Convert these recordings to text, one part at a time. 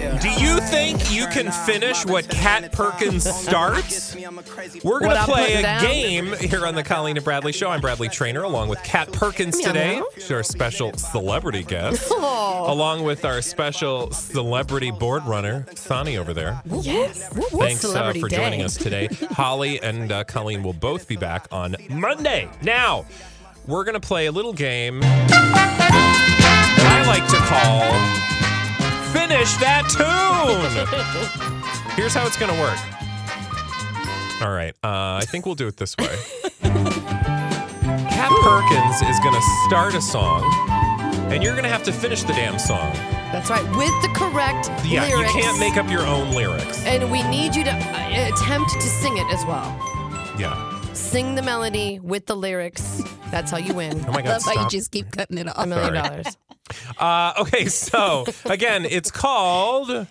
Do you think you can finish what Kat Perkins starts? We're going to play a game here on the Colleen and Bradley Show. I'm Bradley Traynor along with Kat Perkins today. She's our special celebrity guest. Along with our special celebrity board runner, Sonny over there. Yes. Thanks uh, for joining us today. Holly and uh, Colleen will both be back on Monday. Now, we're going to play a little game I like to call Finish That Tune. Here's how it's going to work. All right. Uh, I think we'll do it this way. Kat Perkins is going to start a song, and you're going to have to finish the damn song. That's right. With the correct Yeah, lyrics. you can't make up your own lyrics. And we need you to uh, attempt to sing it as well. Yeah. Sing the melody with the lyrics. That's how you win. Oh my God. Love how you Stop. just keep cutting it off. A million Sorry. dollars. Uh, okay, so again, it's called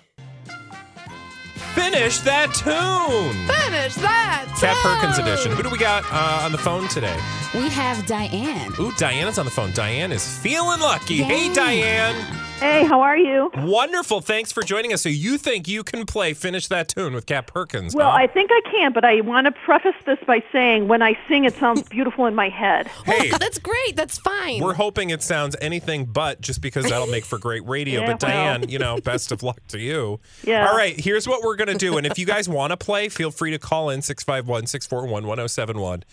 Finish That Tune. Finish that. Kat Perkins edition. Who do we got uh, on the phone today? We have Diane. Ooh, Diana's on the phone. Diane is feeling lucky. Hey, Yeah. Diane. Hey, how are you? Wonderful. Thanks for joining us. So you think you can play Finish That Tune with Kat Perkins? Well, huh? I think I can, but I want to preface this by saying when I sing, it sounds beautiful in my head. Hey, That's great. That's fine. we're hoping it sounds anything but just because that'll make for great radio. Yeah, but well. Diane, you know, best of luck to you. Yeah. All right, here's what we're going to do. And if you guys want to play, feel free to call in 651 641 1071.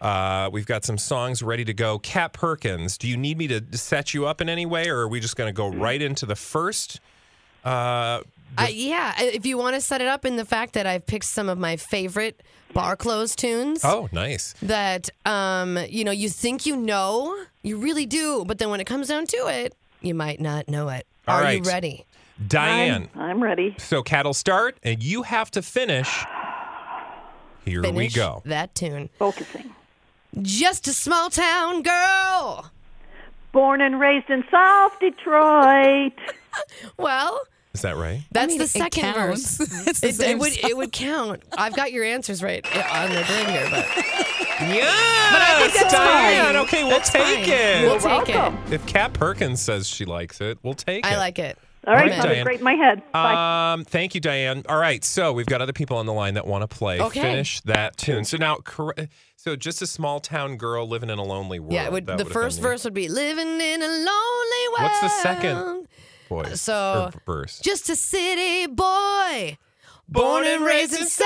Uh, we've got some songs ready to go. Kat Perkins, do you need me to set you up in any way, or are we just going to go right into the first? Uh, Uh, yeah, if you want to set it up in the fact that I've picked some of my favorite bar close tunes oh, nice. that um, you know you think you know, you really do, but then when it comes down to it, you might not know it. All Are right. you ready? Diane. I'm, I'm ready. So Kat will start, and you have to finish. Here we go. that tune. Focusing. Just a small town girl. Born and raised in South Detroit. Well, Is that right? that's mean, the second counts. verse. It's the It, it would song. it would count. I've got your answers right uh, on the thing here, but Yes, that's Diane. fine. Okay, we'll That's take fine. it. We'll take welcome. it. if Kat Perkins says she likes it, we'll take it. I like it. All right, All right, sounded Diane. great my head. Bye. Um, thank you, Diane. All right, so we've got other people on the line that want to play. Okay. Finish that tune. So now, cor- so just a small town girl living in a lonely world. Yeah, would, the first been the verse would be living in a lonely world. What's the second? voice So- or verse. Just a city boy, born and raised in South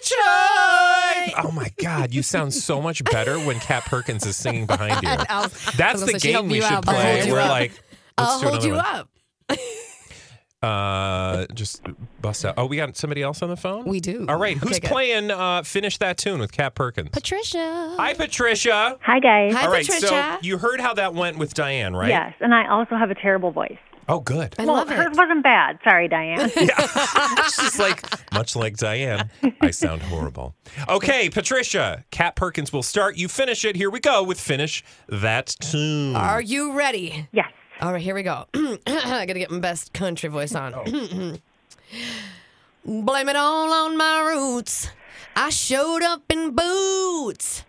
Detroit. Oh my God, you sound so much better when Kat Perkins is singing behind you. That's the game we you should out, play. We're up. like, let's I'll hold you one. up. Uh, just bust out. Oh, we got somebody else on the phone. We do. All right, who's Okay, good. playing? Uh, finish that tune with Kat Perkins. Patricia. Hi, Patricia. Hi, guys. Hi, All right, Patricia. so you heard how that went with Diane, right? Yes, and I also have a terrible voice. Oh, good. I well, love hers it. wasn't bad. Sorry, Diane. Yeah. She's like, much like Diane, I sound horrible. Okay, Patricia, Kat Perkins will start. You finish it. Here we go with finish that tune. Are you ready? yes. All right, here we go. I gotta get my best country voice on. Blame it all on my roots. I showed up in boots.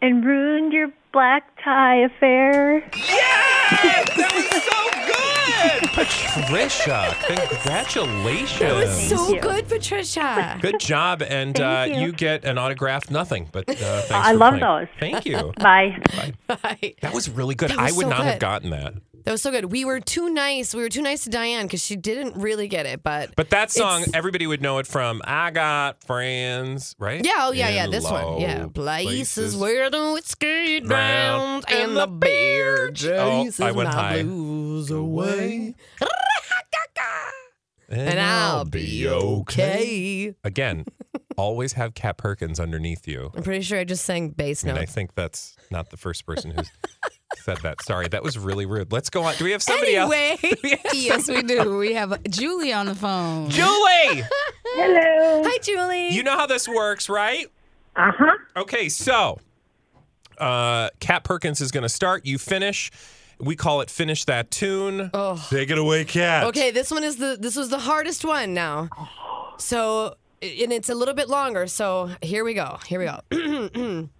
And ruined your black tie affair. Yes! That was so good! Patricia, congratulations. That was so good, Patricia. Good job, and uh, you. you get an autographed nothing. But uh, thanks I for love playing. those. Thank you. Bye. Bye. That was really good. That I would so not have gotten that. That was so good. We were too nice. We were too nice to Diane because she didn't really get it. But But that song, It's- everybody would know it from "I Got Friends," right? yeah, oh yeah, yeah. In This one, yeah. Places where the whiskey drowns and the beer Oh, chases I went my high. blues away. And, I'll be okay. Again, always have Kat Perkins underneath you. I'm pretty sure I just sang bass And I notes. think that's not the first person who's said that. Sorry, that was really rude. Let's go on. Do we have somebody else? Anyway, yes, we do. We have Julie on the phone. Julie! Hello. hi Julie. You know how this works, right? Uh huh. Okay, so uh Kat Perkins is going to start. You finish. We call it finish that tune. Oh. Take it away, Kat. Okay, this one is the this was the hardest one now. So and it's a little bit longer. So here we go. Here we go.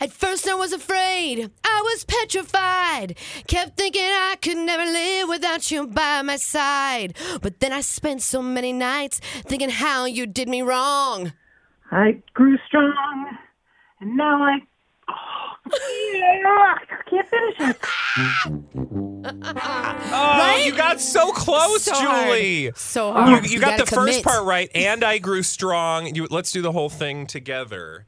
At first I was afraid. I was petrified. Kept thinking I could never live without you by my side. But then I spent so many nights thinking how you did me wrong. I grew strong, and now I. Oh, yeah, I can't finish it. Oh, you got so close, So hard. Julie. So You, hard. you got the gotta first commit. part right, and I grew strong. You, let's do the whole thing together.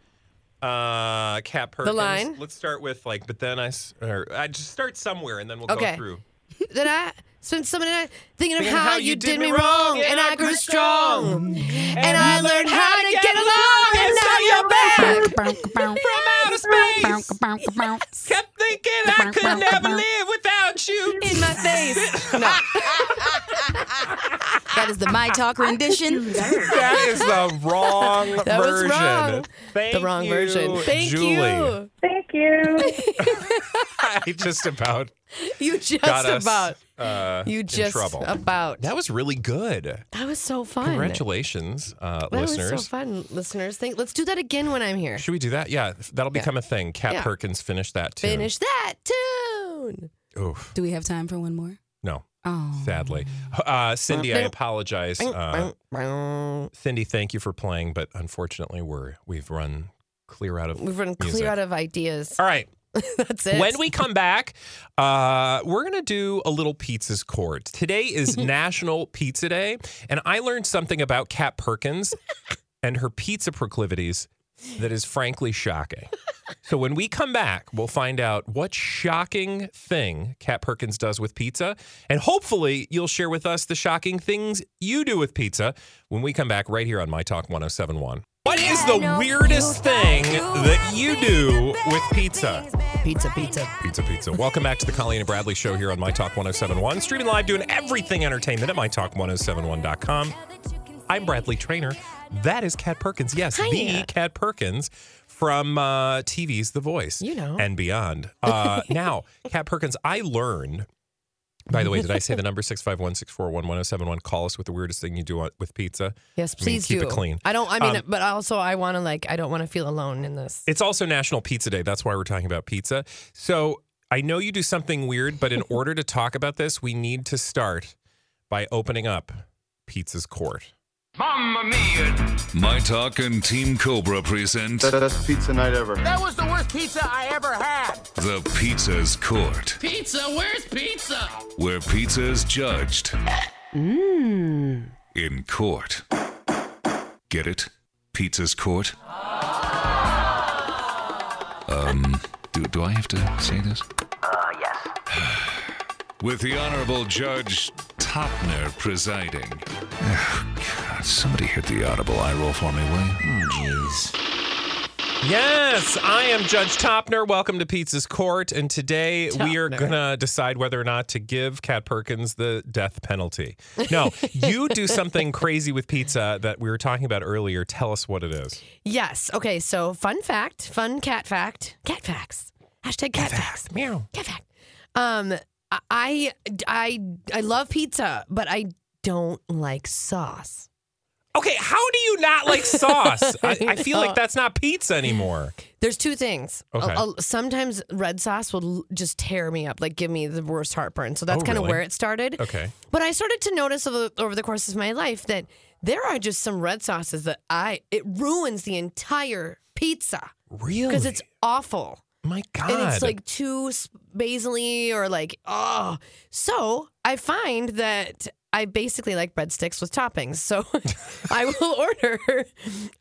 Uh, Kat Perkins. line? Let's start with like, but then I, s- or I just start somewhere, and then we'll Okay. go through. Then I spent so many nights thinking of Thinking how, you did, me wrong, and I grew strong. And I learned how to get along, and now you're back. From outer space. Kept thinking I could never live without you. in my face. No. That is the My Talk rendition. That is the wrong That was wrong. Thank the wrong you, version. Thank Julie. you. Thank you. I just about You just got us about. uh, You in just trouble. about. That was really good. That was so fun. Congratulations, uh, That listeners. was so fun, listeners. Think, let's do that again when I'm here. Should we do that? Yeah, that'll become a thing. Kat Yeah. Perkins finish that too. Finish that tune. Oof. Do we have time for one more? No, Oh. sadly. Uh, Cindy, I apologize. Uh, Cindy, thank you for playing, but unfortunately, we're we've run clear out of. we've run music. clear out of ideas. All right. That's it. When we come back, uh, we're going to do a little Pizza's Court. Today is National Pizza Day, and I learned something about Kat Perkins and her pizza proclivities that is frankly shocking. So when we come back, we'll find out what shocking thing Kat Perkins does with pizza, and hopefully you'll share with us the shocking things you do with pizza when we come back right here on My Talk 1071. What is the weirdest thing that you do with pizza? pizza, pizza. Pizza Pizza. Welcome back to the Colleen and Bradley Show here on My Talk 1071. Streaming live, doing everything entertainment at MyTalk1071.com. I'm Bradley Traynor. That is Kat Perkins. Yes, the Hiya. Kat Perkins from uh, TV's The Voice. You know. And beyond. Uh, now, Kat Perkins, I learned. By the way, did I say the number 651 641 1071? Call us with the weirdest thing you do on- with pizza. Yes, I mean, please keep do. it clean. I don't. I mean, Um, but also I want to like. I don't want to feel alone in this. It's also National Pizza Day. That's why we're talking about pizza. So I know you do something weird, but in order to talk about this, we need to start by opening up Pizza's Court. My Talk and Team Cobra present That's best pizza night ever. That was the worst pizza I ever had. The Pizza's Court, Pizza? Where's pizza? where pizza is judged Mmm. in court. Get it? Pizza's Court? Um, do, do I have to say this? Uh, yes. With the Honorable Judge Topner presiding. God, somebody hit the audible eye roll for me, will you? Jeez. Yes, I am Judge Topner. Welcome to Pizza's Court. And today we are Topner. going to decide whether or not to give Kat Perkins the death penalty. No, you do something crazy with pizza that we were talking about earlier. Tell us what it is. Yes. Okay. So, fun fact, fun cat fact, cat facts. Hashtag cat, facts. Meow. Cat fact. Um, I, I, I love pizza, but I don't like sauce. Okay, how do you not like sauce? I, I feel like that's not pizza anymore. There's two things. Okay. A- a- sometimes red sauce will l- just tear me up, like give me the worst heartburn. So that's Oh, kind of really? where it started. Okay. But I started to notice over, over the course of my life that there are just some red sauces that I it ruins the entire pizza Really? because it's awful. My God. and it's like too s- basily or like oh so i find that i basically like breadsticks with toppings so i will order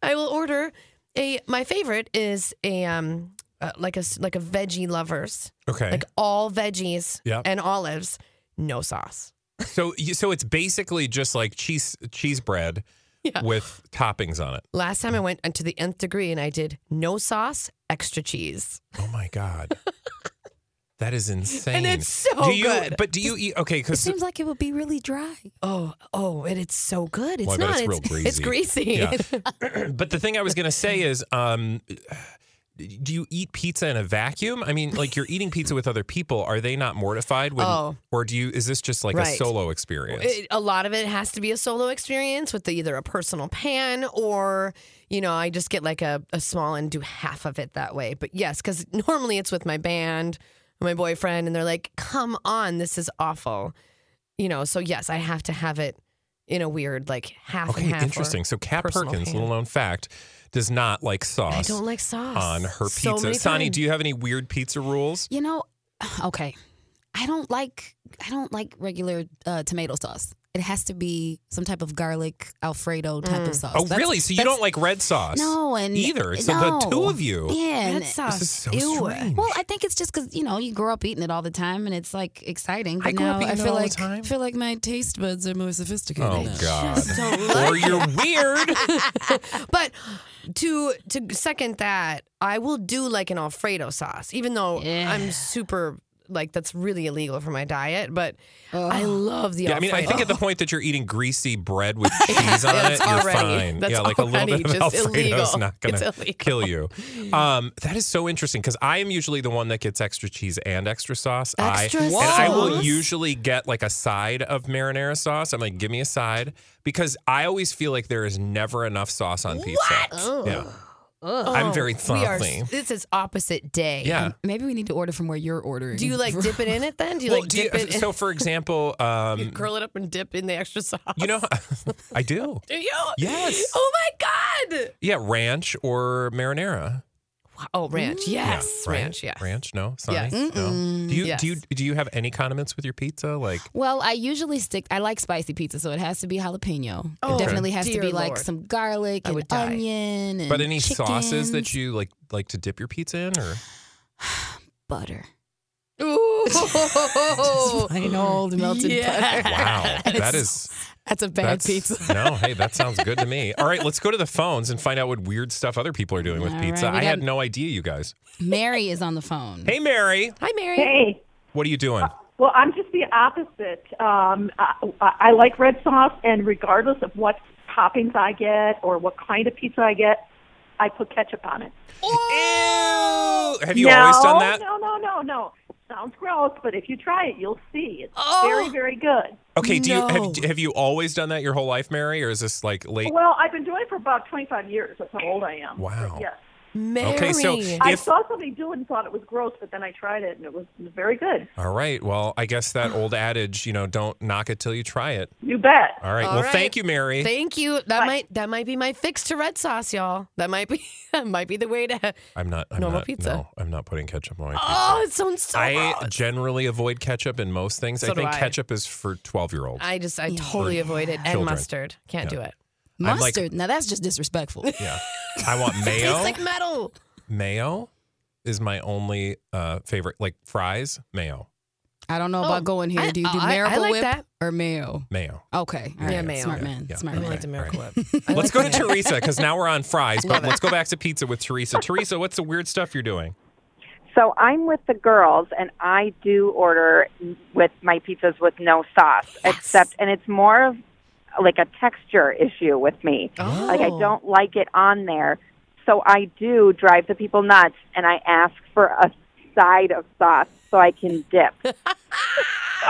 i will order a my favorite is a um uh, like a like a veggie lovers okay. like all veggies Yep. and olives no sauce So so it's basically just like cheese cheese bread with toppings on it. Last time I went to the nth degree and I did no sauce, extra cheese. Oh my god. That is insane. And it's so do you, good. But do you eat? Okay, because It seems like it would be really dry. Oh, oh, and it's so good. It's Well, not. it's real It's greasy. Yeah. but the thing I was gonna say is, um, do you eat pizza in a vacuum? I mean, like you're eating pizza with other people. Are they not mortified when, Oh. or do you? Is this just like a solo experience? It- a lot of it has to be a solo experience with either a personal pan or, you know, I just get like a, a small and do half of it that way. But yes, because normally it's with my band, my boyfriend, and they're like, come on, this is awful. You know, so yes, I have to have it in a weird, like half okay, half. interesting. So Kat Perkins, pan. little known fact, does not like sauce. I don't like sauce. on her pizza. many Sonny, do you have any weird pizza rules? You know, okay. I don't like I don't like regular uh, tomato sauce. It has to be some type of garlic Alfredo type of mm. sauce. Oh, That's- really? So you that's- don't like red sauce? No, and either. So no. the two of you. Yeah, Red and- sauce. This is so Ew. strange. Well, I think it's just because you know you grow up eating it all the time, and it's like exciting. But I grew now up eating I it feel all the like time. I feel like my taste buds are more sophisticated. Oh now. God! don't like or you're weird. But to to second that, I will do like an Alfredo sauce, even though Yeah. I'm super like that's really illegal for my diet. But I love the Yeah, I mean, I think at the point that you're eating greasy bread with cheese on it, you're already- fine. that's yeah, like a little bit of just Alfredo's illegal. not going to kill you. Um, that is so interesting because I am usually the one that gets extra cheese and extra sauce. Extra I, And I will usually get like a side of marinara sauce. I'm like, give me a side because I always feel like there is never enough sauce on pizza. Yeah. I'm very we are, saucy. this is opposite day. Yeah. Maybe we need to order from where you're ordering. Do you like dip it in it then? Do you Well, like do you- dip it? in, so, for example, um, curl it up and dip in the extra sauce. you know, I do. Do you? Yes. Oh my god. Yeah, ranch or marinara. Oh, ranch. Mm. Yes, Yeah, right? ranch. Yes. Ranch, no, Sonny? Yes. No. Do you Yes. do you do you have any condiments with your pizza? Like Well, I usually stick. I like spicy pizza, so it has to be jalapeno. Oh, it definitely has to dear be like Lord. some garlic I and would die. onion. And but any sauces that chickens. you like like to dip your pizza in or butter. Ooh. Plain old melted Yes. butter. Wow. that is That's a bad that's pizza. No, hey, that sounds good to me. All right, let's go to the phones and find out what weird stuff other people are doing with All pizza. right, I had no idea you guys. Mary is on the phone. Hey Mary, Hi, Mary. Hey. what are you doing? Well, I'm just the opposite. Um, I, I like red sauce, and regardless of what toppings I get or what kind of pizza I get, I put ketchup on it. Ew! Have you no, always done that? No, no, no, no. Sounds gross, but if you try it, you'll see. It's Oh. very, very good. Okay, do you No. have have you always done that your whole life, Mary, or is this like late? Well, I've been doing it for about 25 years. That's how old I am. Wow. But yes. Mary. Okay, so I saw somebody do it and thought it was gross, but then I tried it and it was very good. all right, well, I guess that old adage, you know, don't knock it till you try it. You bet. All right. All well, right. thank you, Mary. Thank you. That Bye. might that might be my fix to red sauce, y'all. That might be that might be the way to. I'm not. I'm Normal not, pizza. No, I'm not putting ketchup on my pizza. Oh, it sounds so. I gross. generally avoid ketchup in most things. So I do think I. ketchup is for 12 year olds. I just I totally avoid it and Children. mustard. Can't Yeah. do it. I'm like- Mustard. now that's just disrespectful. yeah. I want mayo. Tastes like metal. mayo is my only uh, favorite. Like fries, mayo. I don't know Oh, about going here. I- do you do I- I Miracle like Whip that. or mayo? Mayo. Okay. all Yeah, mayo. Smart Yeah, man. yeah. Smart I Okay. man. like the Miracle all Whip. Let's go to. Teresa because now we're on fries, but let's go back to pizza with Teresa. Teresa, what's the weird stuff you're doing? So I'm with the girls, and I do order with my pizzas with no sauce, except, and it's more of like a texture issue with me. Like I Oh. don't like it on there, so I do drive the people nuts, and I ask for a side of sauce so I can dip.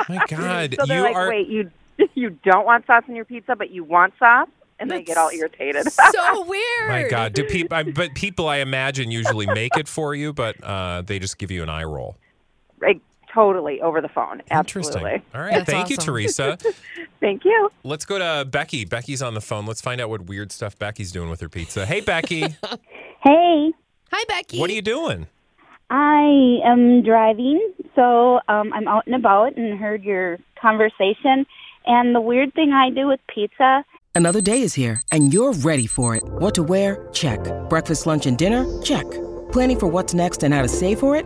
My God, so they're you like, are. "Wait, you you don't want sauce in your pizza, but you want sauce?" And they get all irritated. so weird. My God, do people? I, but people, I imagine, usually make it for you, but uh, they just give you an eye roll. Like, totally over the phone. Interesting. Absolutely. All right, That's thank you. Teresa. Thank you. Let's go to Becky. Becky's on the phone. Let's find out what weird stuff Becky's doing with her pizza. Hey, Becky, Hey, Hi, Becky. what are you doing? I am driving, so um, I'm out and about and heard your conversation. And the weird thing I do with pizza, Another day is here, and you're ready for it. What to wear? Check. Breakfast, lunch, and dinner? Check. Planning for what's next and how to save for it?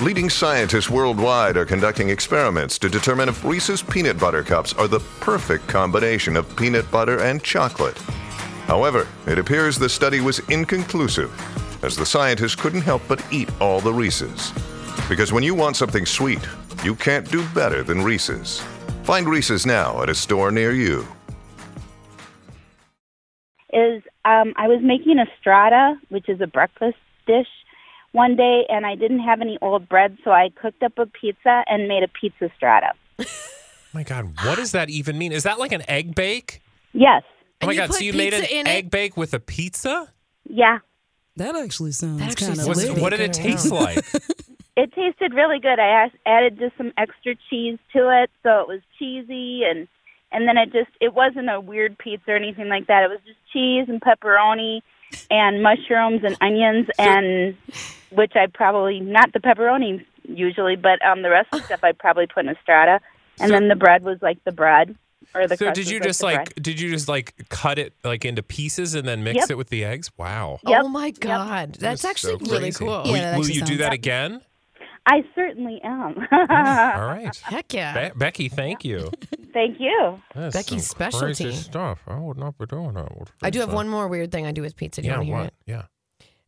leading scientists worldwide are conducting experiments to determine if Reese's Peanut Butter Cups are the perfect combination of peanut butter and chocolate. However, it appears the study was inconclusive, as the scientists couldn't help but eat all the Reese's. Because when you want something sweet, you can't do better than Reese's. Find Reese's now at a store near you. is um, I was making a strata, which is a breakfast dish, one day, and I didn't have any old bread, so I cooked up a pizza and made a pizza strata. Oh my God, what does that even mean? Is that like an egg bake? Yes. Oh my And you God, so you made an pizza in it? egg bake with a pizza? Yeah. That actually sounds That actually kind of sounds Was- really what did it taste like? It tasted really good. I asked, added just some extra cheese to it, so it was cheesy, and and then it just it wasn't a weird pizza or anything like that. It was just cheese and pepperoni and mushrooms and onions, and which I probably not the pepperoni usually, but um the rest of the stuff I probably put in a strata, and So- then the bread was like the bread or the. so crust did you just the like did you just like cut it like into pieces and then mix Yep. it with the eggs? Wow. Yep. Oh my God. That's That is actually so really cool. Will, Yeah, that will you do sounds- that again? I certainly am. All right. Heck yeah. Be- Becky, thank you. Thank you. That's Becky's some crazy specialty. stuff. I would not be doing that. with I do have pizza. one more weird thing I do with pizza. Do you Yeah, want to hear what? it? Yeah.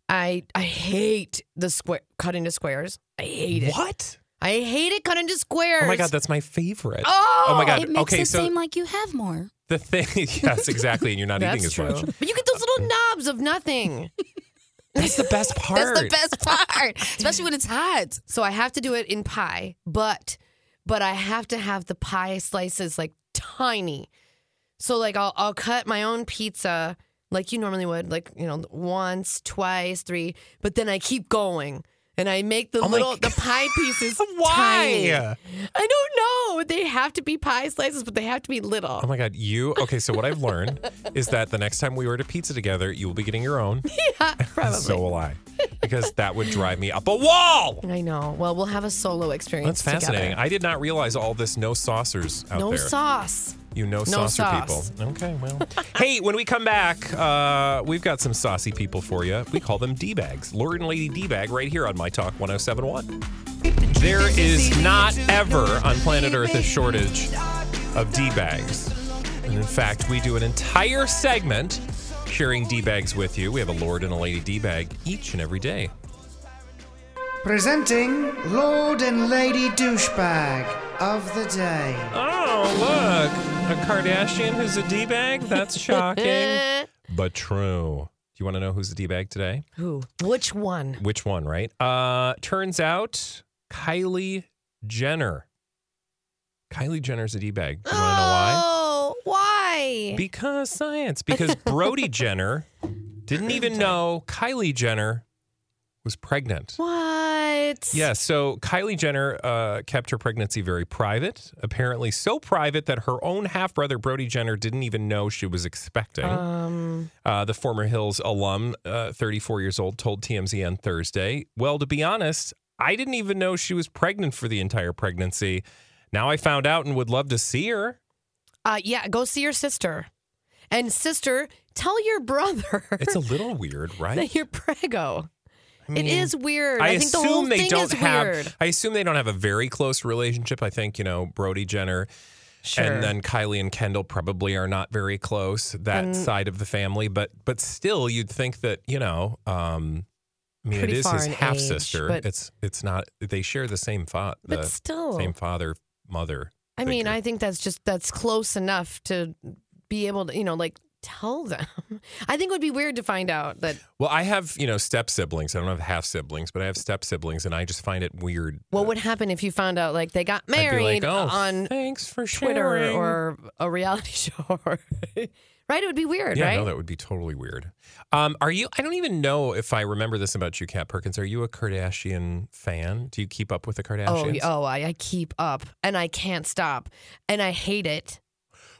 I I hate the square cut into squares. I hate it. What? I hate it cut into squares. Oh my God, that's my favorite. Oh, oh my God. It makes okay, it so seem like you have more. the thing, yes, exactly, and you're not eating as true. much. But you get those little knobs of nothing. That's the best part. That's the best part, especially when it's hot. So I have to do it in pie, but but I have to have the pie slices like tiny. So like I'll I'll cut my own pizza like you normally would, like you know once, twice, three, but then I keep going and I make the Oh little the pie pieces Why? tiny. I don't know. They have to be pie slices, but they have to be little. Oh my God, you okay? So what I've learned is that the next time we order pizza together, you will be getting your own. yeah, probably. So will I, because that would drive me up a wall. I know. Well, we'll have a solo experience. That's fascinating. together. I did not realize all this no saucers out no there. No sauce. You know No saucer sauce. people. Okay, well. hey, when we come back, uh, we've got some saucy people for you. We call them D-bags. Lord and Lady D-bag right here on My Talk 1071. There is not ever on planet Earth a shortage of D-bags. And in fact, we do an entire segment sharing D-bags with you. We have a Lord and a Lady D-bag each and every day. Presenting Lord and Lady Douchebag of the Day. Oh, look. A Kardashian who's a D-bag? That's shocking. but true. Do you want to know who's the D-bag today? Who? Which one? Which one, right? Uh turns out Kylie Jenner. Kylie Jenner's a D-bag. Do you want to know why? Oh, why? Because science. Because Brody Jenner didn't even know Kylie Jenner was pregnant. What? Yeah, so Kylie Jenner uh, kept her pregnancy very private. Apparently, so private that her own half brother, Brody Jenner, didn't even know she was expecting. Um, Uh, the former Hills alum, uh, 34 years old, told TMZ on Thursday, Well, to be honest, I didn't even know she was pregnant for the entire pregnancy. Now I found out and would love to see her. uh, yeah, go see your sister. And sister, tell your brother It's a little weird, right? that you're prego. I mean, is weird. I, I, think assume the whole they thing don't is have. weird. I assume they don't have a very close relationship. I think you know Brody Jenner, Sure. and then Kylie and Kendall probably are not very close. That And- side of the family, but but still, you'd think that you know. Um, I mean, it is his half age, sister. but- It's it's not. They share the same fa- the But still. same father mother. I mean. I think that's just that's close enough to be able to, you know, like tell them. I think it would be weird to find out that. Well, I have, you know, step siblings. I don't have half siblings, but I have step siblings, and I just find it weird. What would happen if you found out like they got I'd like, married "Oh, on thanks for Twitter sharing." or a reality show? Right? It would be weird, yeah, right? no, that would be totally weird. Um, are you? I don't even know if I remember this about you, Kat Perkins. Are you a Kardashian fan? Do you keep up with the oh, Kardashians? oh, oh I, I keep up and I can't stop and I hate it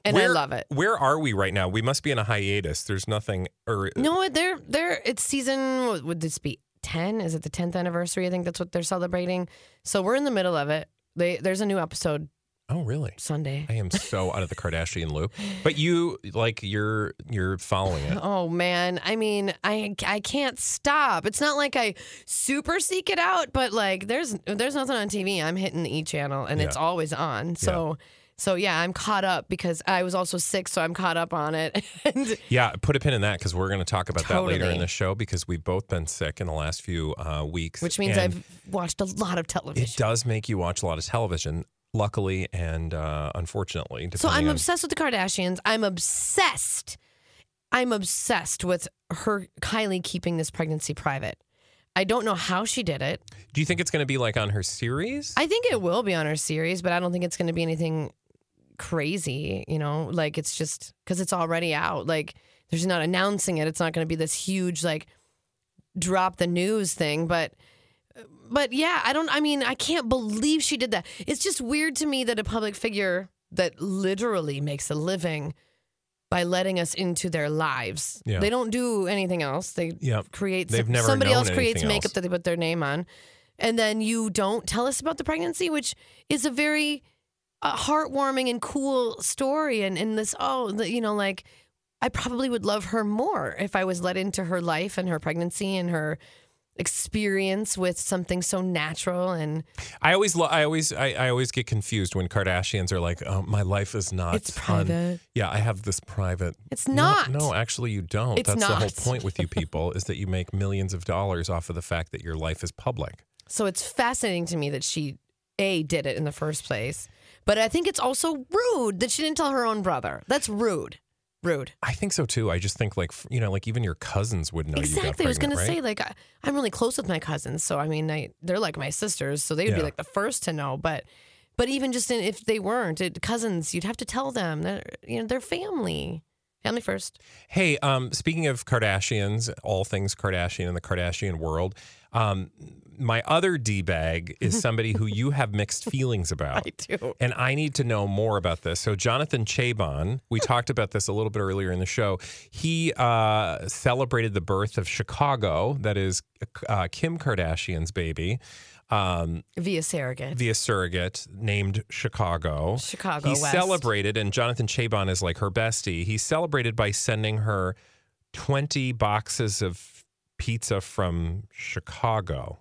and I love it. Where are we right now? We must be in a hiatus. There's nothing. Or No, they're they're it's season. Would this be ten? Is it the tenth anniversary? I think that's what they're celebrating. So we're in the middle of it. They, there's a new episode Oh, really? Sunday. I am so out of the Kardashian loop. But you, like, you're you're following it. Oh man, I mean, I I can't stop. It's not like I super seek it out, but like there's there's nothing on TV. I'm hitting the E channel and it's always on. So so yeah, I'm caught up because I was also sick, so I'm caught up on it. and Yeah, put a pin in that because we're going to talk about that later in the show because we've both been sick in the last few uh, weeks. which means And I've watched a lot of television. It does make you watch a lot of television, luckily and uh, unfortunately. So I'm on- obsessed with the Kardashians. I'm obsessed. I'm obsessed with her Kylie keeping this pregnancy private. I don't know how she did it. Do you think it's going to be like on her series? I think it will be on her series, but I don't think it's going to be anything crazy, you know? Like it's just cuz it's already out. Like there's not announcing it. It's not going to be this huge like drop the news thing, but but yeah, I don't I mean, I can't believe she did that. It's just weird to me that a public figure that literally makes a living by letting us into their lives. Yeah. They don't do anything else. They Yep. create They've some- never somebody else creates makeup else. that they put their name on. And then you don't tell us about the pregnancy, which is a very uh, heartwarming and cool story. And, and this, oh, the, you know, like I probably would love her more if I was let into her life and her pregnancy and her experience with something so natural and I always, lo- I always, I, I always get confused when Kardashians are like, oh, "My life is not It's on- private. Yeah, I have this private. It's not. No, actually, you don't. It's That's the whole point with you people is that you make millions of dollars off of the fact that your life is public. So it's fascinating to me that she a did it in the first place, but I think it's also rude that she didn't tell her own brother. That's rude. Rude. I think so too. I just think like you know, like even your cousins would know you got exactly. I was going to right? say like I, I'm really close with my cousins, so I mean I, they're like my sisters, so they would be like the first to know. But but even just in, if they weren't it, cousins, you'd have to tell them that you know they're family. Family first. Hey, um, speaking of Kardashians, all things Kardashian in the Kardashian world, um, my other D bag is somebody who you have mixed feelings about. I do. And I need to know more about this. So, Jonathan Cheban, we talked about this a little bit earlier in the show. He uh, celebrated the birth of Chicago, that is uh, Kim Kardashian's baby. Um, Via surrogate. via surrogate named Chicago. Chicago He West. celebrated, and Jonathan Cheban is like her bestie. He celebrated by sending her 20 boxes of pizza from Chicago.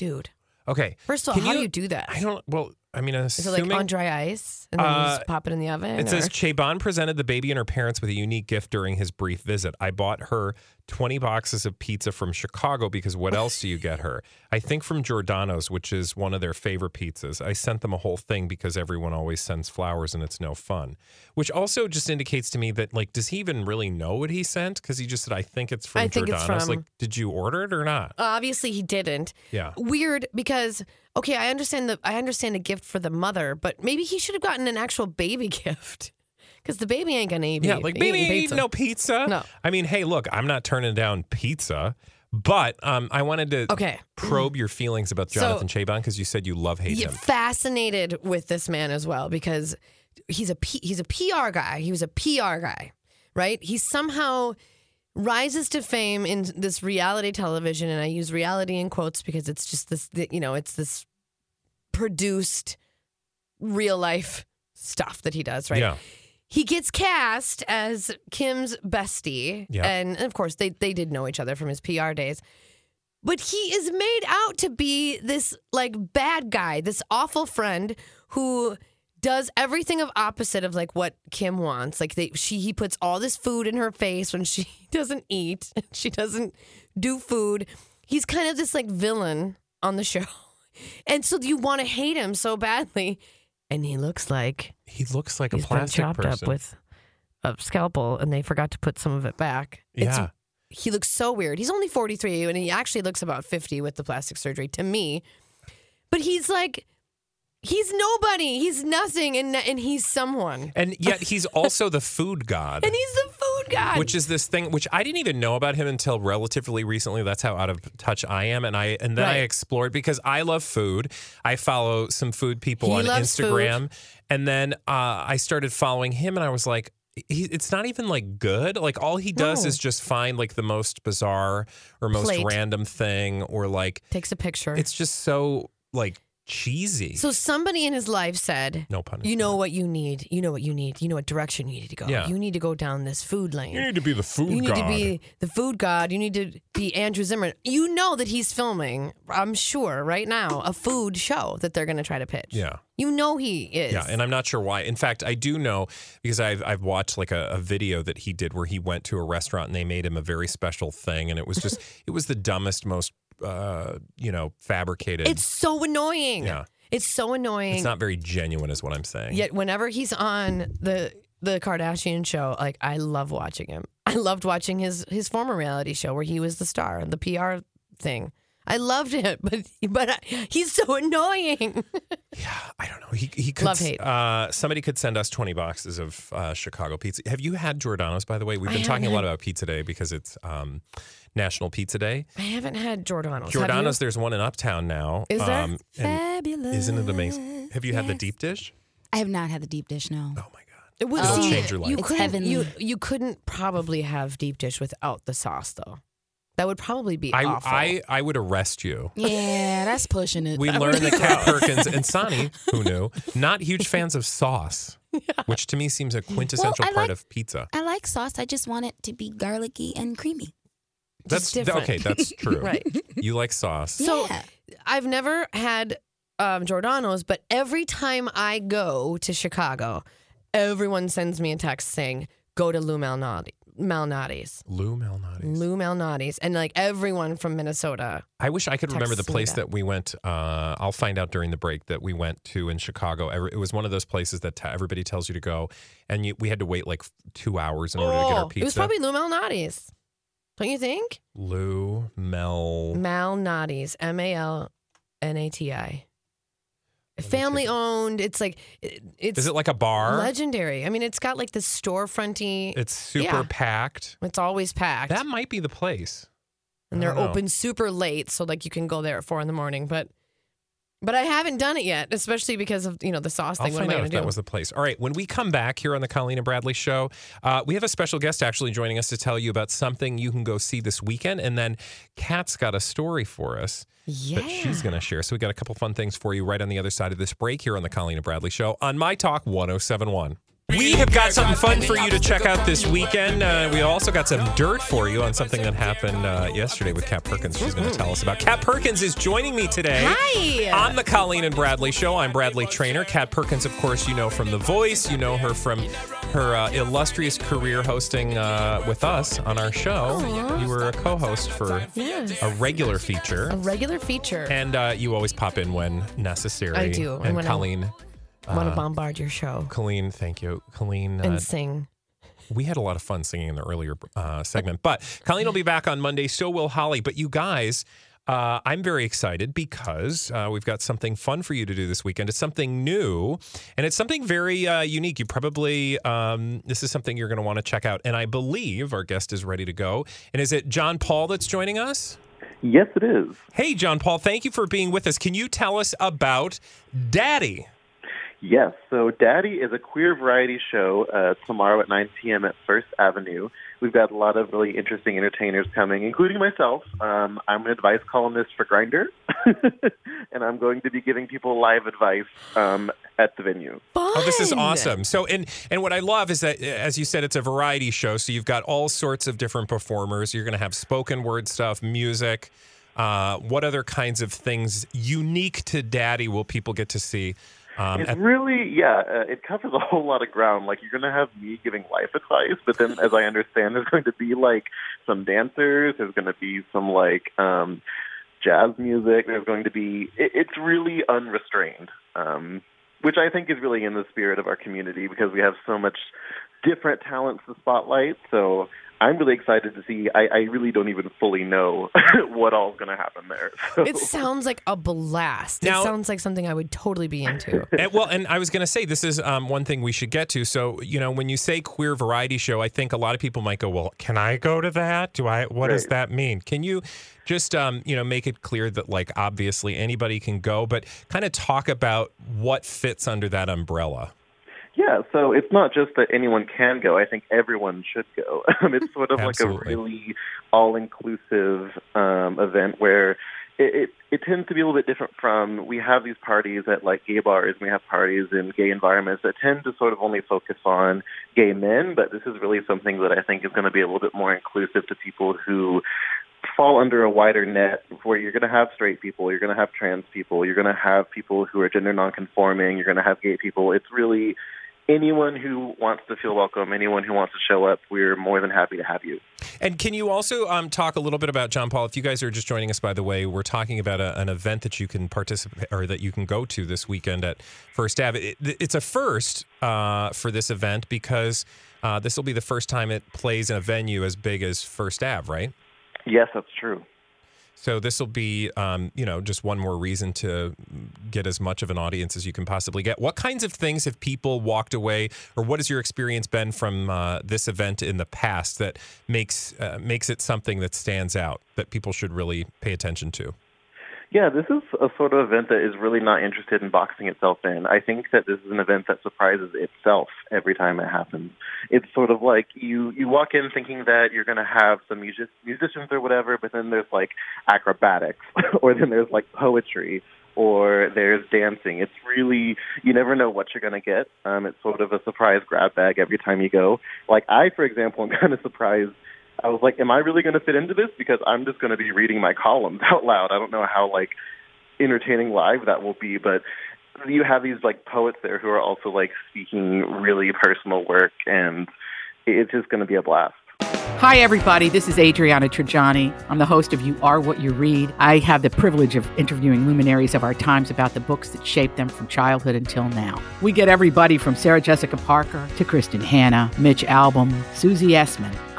Dude. Okay. First of all, Can how do you do that? I don't, well, I mean, Is it assuming. like on dry ice and then you Uh, just pop it in the oven? It says or- Cheban presented the baby and her parents with a unique gift during his brief visit. I bought her 20 boxes of pizza from Chicago because what else do you get her? I think from Giordano's, which is one of their favorite pizzas. I sent them a whole thing because everyone always sends flowers and it's no fun. Which also just indicates to me that, like, does he even really know what he sent? Because he just said, I think it's from I think it's Giordano's. from- Like, did you order it or not? Obviously, he didn't. Yeah. Weird because okay, I understand the I understand a gift for the mother, but maybe he should have gotten an actual baby gift because the baby ain't gonna eat. Yeah, like baby ain't eating no pizza. No. I mean, hey, look, I'm not turning down pizza, but um, I wanted to Okay. probe your feelings about So- Jonathan Cheban because you said you love hate him. fascinated with this man as well because he's a P, he's a PR guy. He was a PR guy, right? He somehow rises to fame in this reality television, and I use reality in quotes because it's just this, you know, it's this produced real life stuff that he does, right? Yeah. He gets cast as Kim's bestie, Yeah. and of course they they did know each other from his PR days. But he is made out to be this like bad guy, this awful friend who does everything of opposite of like what Kim wants. Like they she he puts all this food in her face when she doesn't eat. She doesn't do food. He's kind of this like villain on the show. And so you want to hate him so badly. And he looks like He looks like a he's been plastic chopped person. up with a scalpel and they forgot to put some of it back. It's- Yeah. he looks so weird. He's only 43 and he actually looks about 50 with the plastic surgery to me. But he's like, he's nobody. He's nothing and, and he's someone. And yet he's also the food god. And he's the food god. which is this thing which I didn't even know about him until relatively recently. That's how out of touch I am, and I and then I explored because I love food. I follow some food people He on Instagram, and then uh, I started following him, and I was like. He, it's not even like good. Like all he does No. is just find like the most bizarre or most Plate. random thing, or like Takes a picture. it's just so like cheesy. So somebody in his life said, no pun. "You know what you need. You know what you need. You know what direction you need to go. Yeah. You need to go down this food lane. You need to be the food You need to god. be the food god. You need to be Andrew Zimmern. You know that he's filming. I'm sure right now a food show that they're going to try to pitch. Yeah. You know he is. Yeah, and I'm not sure why. In fact, I do know because I've I've watched like a, a video that he did where he went to a restaurant and they made him a very special thing, and it was just it was the dumbest, most uh, you know fabricated. It's so annoying. Yeah. It's so annoying. it's not very genuine, is what I'm saying. Yet whenever he's on the the Kardashian show, like I love watching him. I loved watching his his former reality show where he was the star, and the PR thing. I loved it, but but I, he's so annoying. Yeah, I don't know. He, he could, Love hate. Uh, somebody could send us 20 boxes of uh, Chicago pizza. Have you had Giordano's, by the way? We've been talking a lot about pizza day because it's um, National Pizza Day. I haven't had Giordano's. Have Giordano's, there's one in Uptown now. Is there? Um, and Fabulous. Isn't it amazing? Have you had the deep dish? I have not had the deep dish. No. Oh my god. It would It'll see, change your life. You It's couldn't, heavenly. You, you couldn't probably have deep dish without the sauce, though. That would probably be I, awful. I, I would arrest you. Yeah, that's pushing it. We learned that Kat Perkins and Sonny, who knew, not huge fans of sauce, which to me seems a quintessential I part like- of pizza. I like sauce. I just want it to be garlicky and creamy. That's different. okay. That's true. Right. You like sauce. So I've never had um, Giordano's, but every time I go to Chicago, everyone sends me a text saying, "Go to Lou Malnati." Malnati's. Lou Malnati's. Lou Malnati's. And like everyone from Minnesota. I wish I could remember the place that. that we went. Uh, I'll find out during the break that we went to in Chicago. It was one of those places that t- everybody tells you to go, and you, we had to wait like two hours in order to get our Oh, pizza. It was probably Lou Malnati's. Don't you think? Lou Mel. Mal Malnati's. M A L N A T I. Family owned. It's like it- it's Is it like a bar? legendary. I mean, it's got like the storefronty. It's super Yeah. packed. It's always packed. That might be the place. and I they're don't know. open super late, so like you can go there at four in the morning. But but I haven't done it yet, especially because of you know the sauce I'll thing. Am find I out if do? that was the place. All right, when we come back here on the Colleen and Bradley show, uh, we have a special guest actually joining us to tell you about something you can go see this weekend. And then Kat's got a story for us that she's going to share. So we got a couple fun things for you right on the other side of this break here on the Colleen and Bradley show on My Talk 1071. We have got something fun for you to check out this weekend. Uh, we also got some dirt for you on something that happened uh, yesterday with Kat Perkins. She's going to tell us about. Kat Perkins is joining me today Hi. on the Colleen and Bradley show. I'm Bradley Traynor. Kat Perkins, of course, you know from The Voice. You know her from her uh, illustrious career hosting uh, with us on our show. You were a co-host for Yes. a regular feature. a regular feature. And uh, you always pop in when necessary. I do, and And when I- want to uh, bombard your show Colleen, thank you. Colleen, uh, and sing. we had a lot of fun singing in the earlier uh, segment. But Colleen will be back on Monday. So will Holly. But you guys, uh, I'm very excited because uh, we've got something fun for you to do this weekend. It's something new and it's something very uh, unique. You probably, um, this is something you're going to want to check out. And I believe our guest is ready to go. And is it John Paul that's joining us? Yes, it is. Hey, John Paul, thank you for being with us. Can you tell us about Daddy? Yes. So, Daddy is a queer variety show uh, tomorrow at 9 p.m. at First Avenue. We've got a lot of really interesting entertainers coming, including myself. Um, I'm an advice columnist for Grindr, and I'm going to be giving people live advice um, at the venue. Oh, this is awesome. So, and and what I love is that, uh, as you said, it's a variety show. So you've got all sorts of different performers. You're going to have spoken word stuff, music. Uh, what other kinds of things unique to Daddy will people get to see? Um, It's at- really, yeah, uh, it covers a whole lot of ground. Like, you're going to have me giving life advice, but then, as I understand, there's going to be like some dancers, there's going to be some like um, jazz music, there's going to be, it, it's really unrestrained, um, which I think is really in the spirit of our community because we have so much different talents to spotlight. So I'm really excited to see. I, I really don't even fully know what all's going to happen there. So. It sounds like a blast. Now- it sounds like something I would totally be into. and, well, and I was going to say this is um, one thing we should get to. So, you know, when you say queer variety show, I think a lot of people might go, "Well, can I go to that? Do I? What does that mean?" Can you just, um, you know, make it clear that like obviously anybody can go, but kind of talk about what fits under that umbrella. Yeah, so it's not just that anyone can go. I think everyone should go. Um, it's sort of like a really all-inclusive um, event where it, it it tends to be a little bit different from we have these parties at like gay bars and we have parties in gay environments that tend to sort of only focus on gay men, but this is really something that I think is going to be a little bit more inclusive to people who fall under a wider net where you're going to have straight people, you're going to have trans people, you're going to have people who are gender nonconforming, you're going to have gay people. It's really anyone who wants to feel welcome, anyone who wants to show up, we're more than happy to have you. And can you also um, talk a little bit about John Paul? If you guys are just joining us, by the way, we're talking about a, an event that you can participate or that you can go to this weekend at First Ave. It, it's a first uh, for this event because uh, this will be the first time it plays in a venue as big as First Ave, right? Yes, that's true. So this will be, um, you know, just one more reason to get as much of an audience as you can possibly get. What kinds of things have people walked away, or what has your experience been from uh, this event in the past that makes uh, makes it something that stands out that people should really pay attention to? Yeah, this is a sort of event that is really not interested in boxing itself in. I think that this is an event that surprises itself every time it happens. It's sort of like you you walk in thinking that you're going to have some music, musicians or whatever, but then there's like acrobatics, or then there's like poetry, or there's dancing. It's really you never know what you're going to get. Um, it's sort of a surprise grab bag every time you go. Like I, for example, am kind of surprised I was like, am I really going to fit into this? Because I'm just going to be reading my columns out loud. I don't know how like entertaining live that will be, but you have these like poets there who are also like speaking really personal work, and it's just going to be a blast. Hi, everybody. This is Adriana Trigiani. I'm the host of You Are What You Read. I have the privilege of interviewing luminaries of our times about the books that shaped them from childhood until now. We get everybody from Sarah Jessica Parker to Kristin Hannah, Mitch Albom, Susie Essman,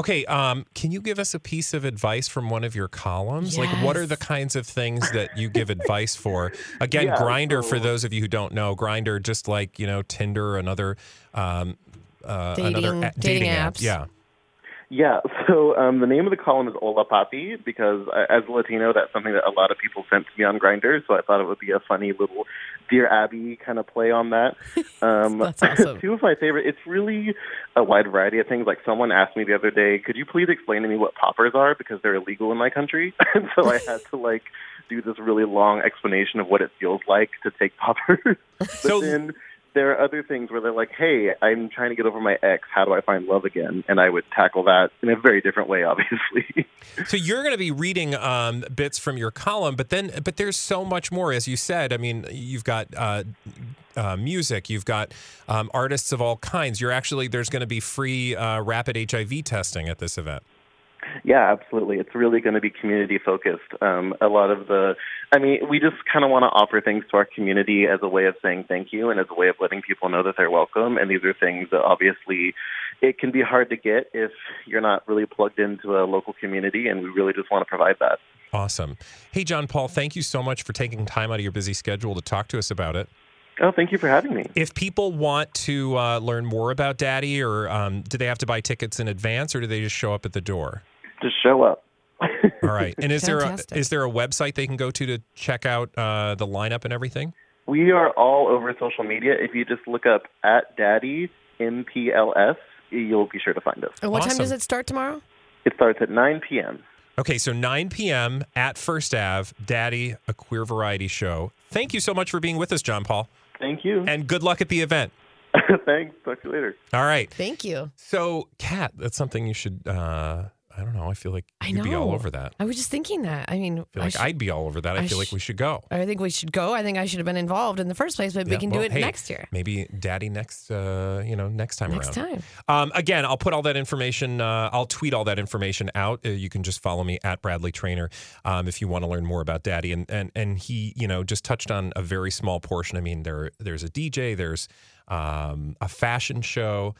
Okay, um, can you give us a piece of advice from one of your columns? Like, what are the kinds of things that you give advice for? Again, Yeah, Grindr. For those of you who don't know, Grindr, just like you know, Tinder, another, um, uh, another Dating- a- dating app. apps. Yeah. Yeah, so um, the name of the column is Hola Papi because uh, as a Latino, that's something that a lot of people sent to me on Grindr. So I thought it would be a funny little Dear Abby kind of play on that. Um, That's awesome. two of my favorite. It's really a wide variety of things. Like someone asked me the other day, "Could you please explain to me what poppers are because they're illegal in my country?" and so I had to like do this really long explanation of what it feels like to take poppers. but So- then there are other things where they're like, "Hey, I'm trying to get over my ex. How do I find love again?" And I would tackle that in a very different way, obviously. So you're going to be reading um, bits from your column, but then, but there's so much more, as you said. I mean, you've got uh, uh, music, you've got um, artists of all kinds. You're actually there's going to be free uh, rapid HIV testing at this event. Yeah, absolutely. It's really going to be community focused. Um, a lot of the, I mean, we just kind of want to offer things to our community as a way of saying thank you and as a way of letting people know that they're welcome. And these are things that obviously it can be hard to get if you're not really plugged into a local community. And we really just want to provide that. Awesome. Hey, John Paul, thank you so much for taking time out of your busy schedule to talk to us about it. Oh, thank you for having me. If people want to uh, learn more about Daddy, or um, do they have to buy tickets in advance, or do they just show up at the door? Just show up. All right. And is there a, is there a website they can go to to check out uh, the lineup and everything? We are all over social media. If you just look up at Daddy MPLS, you'll be sure to find us. And what time does it start tomorrow? It starts at 9 p.m. Okay, so 9 p.m. at First Ave, Daddy, a queer variety show. Thank you so much for being with us, John Paul. Thank you. And good luck at the event. Thanks. Talk to you later. All right. Thank you. So, Kat, that's something you should. Uh, I don't know. I feel like I you'd be all over that. I was just thinking that. I mean, I feel I like sh- I'd be all over that. I, I feel like we should go. I think we should go. I think I should have been involved in the first place, but we can well, do it hey, next year. Maybe Daddy next. Uh, you know, next time Next around. time. Um, again, I'll put all that information. Uh, I'll tweet all that information out. Uh, you can just follow me at Bradley Traynor um, if you want to learn more about Daddy. And and and he, you know, just touched on a very small portion. I mean, there there's a DJ, there's um, a fashion show,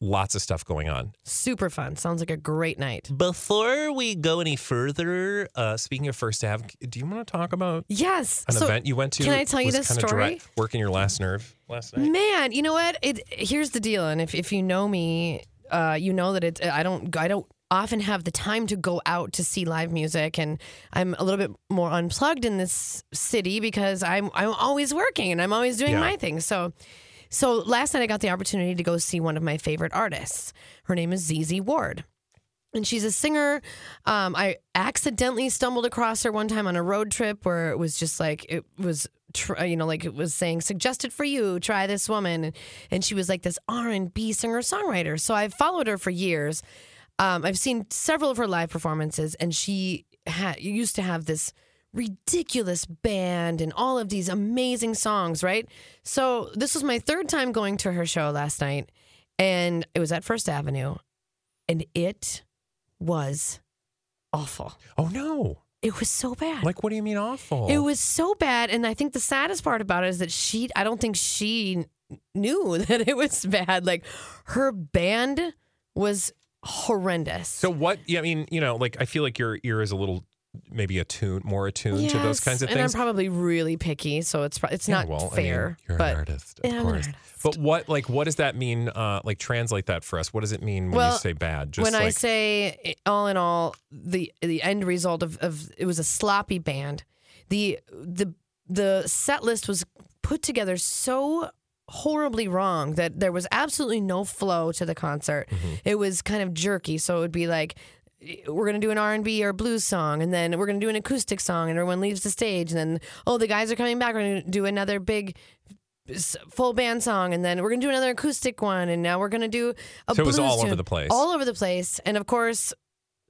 lots of stuff going on. Super fun. Sounds like a great night. Before we go any further, uh, speaking of First Ave, do you want to talk about Yes. an So, event you went to? Can I tell you this story? direct- working your last nerve last night. Man, you know what? It here's the deal, and if if you know me, uh, you know that it. I don't. I don't often have the time to go out to see live music, and I'm a little bit more unplugged in this city because I'm I'm always working and I'm always doing Yeah. my thing. So. So last night I got the opportunity to go see one of my favorite artists. Her name is ZZ Ward. And she's a singer. Um, I accidentally stumbled across her one time on a road trip where it was just like it was, you know, like it was saying suggested for you, try this woman, and, she was like this R and B singer songwriter. So I've followed her for years. Um, I've seen several of her live performances, and she had used to have this ridiculous band and all of these amazing songs, right? So this was my third time going to her show last night, and it was at First Avenue, and it was awful. Oh no. It was so bad. Like, what do you mean awful? It was so bad, and I think the saddest part about it is that she. I don't think she knew that it was bad. Like her band was horrendous. So what? Yeah, I mean, you know, like I feel like your ear is a little maybe attuned, more attuned to those kinds of and things. I'm probably really picky, so it's it's Yeah, not well, I mean, fair. you're but an artist, of Yeah, course. artist. But what, like, what does that mean? Uh, like, translate that for us. What does it mean when Well, you say bad? Just when I say eh, all in all, the the end result of, of it was a sloppy band. The the the set list was put together so horribly wrong that there was absolutely no flow to the concert. Mm-hmm. It was kind of jerky, so it would be like we're gonna do an R and B or blues song, and then we're gonna do an acoustic song, and everyone leaves the stage, and then oh the guys are coming back, we're gonna do another big full band song, and then we're gonna do another acoustic one, and now we're gonna do a So it was all over the place. all over the place, and of course.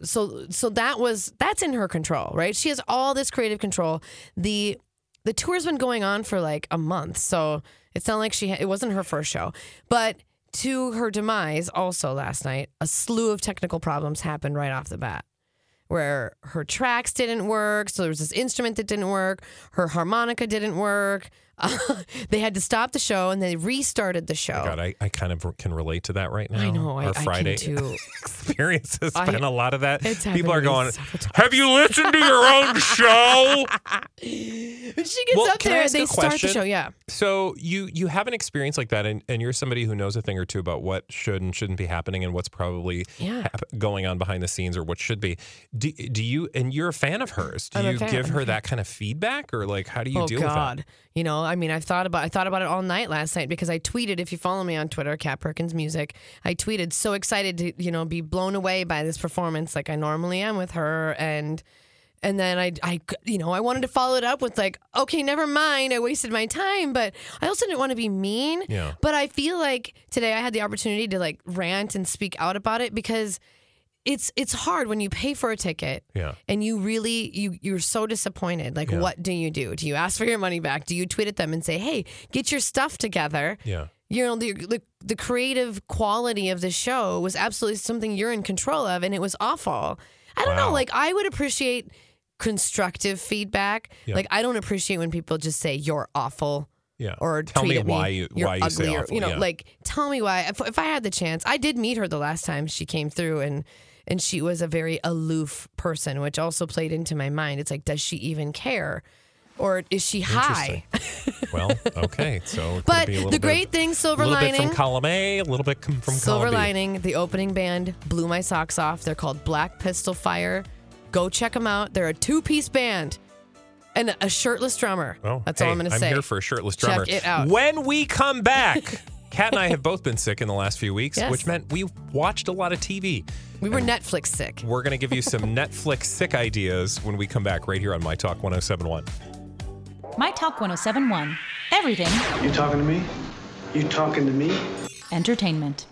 So so that was that's in her control, right? She has all this creative control. The the tour's been going on for like a month, so it's not like she ha- it wasn't her first show. But to her demise, also last night, a slew of technical problems happened right off the bat where her tracks didn't work. So there was this instrument that didn't work. Her harmonica didn't work. they had to stop the show and they restarted the show. God, I, I kind of can relate to that right now. I know, I- Our I Friday too. experience has been a lot of that. People are happened to me going. Have you listened to your own show? She gets Well, up there, ask they start the show. Yeah. So you you have an experience like that, and, and you're somebody who knows a thing or two about what should and shouldn't be happening, and what's probably Yeah. hap- going on behind the scenes, or what should be. Do, do you? And you're a fan of hers. Do I'm you give her that kind of feedback, or like how do you oh deal God. with that? You know, I mean, I thought about I thought about it all night last night because I tweeted. If you follow me on Twitter, Kat Perkins Music, I tweeted so excited to you know be blown away by this performance like I normally am with her, and and then I I you know I wanted to follow it up with like okay, never mind, I wasted my time, but I also didn't want to be mean. Yeah. But I feel like today I had the opportunity to like rant and speak out about it because it's it's hard when you pay for a ticket Yeah. and you really you you're so disappointed like Yeah. what do you do do you ask for your money back do you tweet at them and say hey get your stuff together Yeah. you know the, the the creative quality of the show was absolutely something you're in control of and it was awful i don't know like i would appreciate constructive feedback Yeah. like i don't appreciate when people just say you're awful Yeah. or Tell me why you- why you say ugly or, awful, you know yeah. like tell me why if, if i had the chance i did meet her the last time she came through and and she was a very aloof person which also played into my mind it's like does she even care or is she high? Well, okay. So it could but be a little the bit- great thing silver lining, a little bit from column A, a little bit from Silver column B. Lining, the opening band blew my socks off. They're called Black Pistol Fire. Go check them out. They're a two piece band. and a shirtless drummer. Oh, That's hey, all I'm going to say. I'm here for a shirtless drummer. Check it out. When we come back, Kat and I have both been sick in the last few weeks, Yes. which meant we watched a lot of TV. We were Netflix sick. We're going to give you some Netflix sick ideas when we come back right here on My Talk 1071. My Talk 1071. Everything You talking to me? You talking to me? entertainment.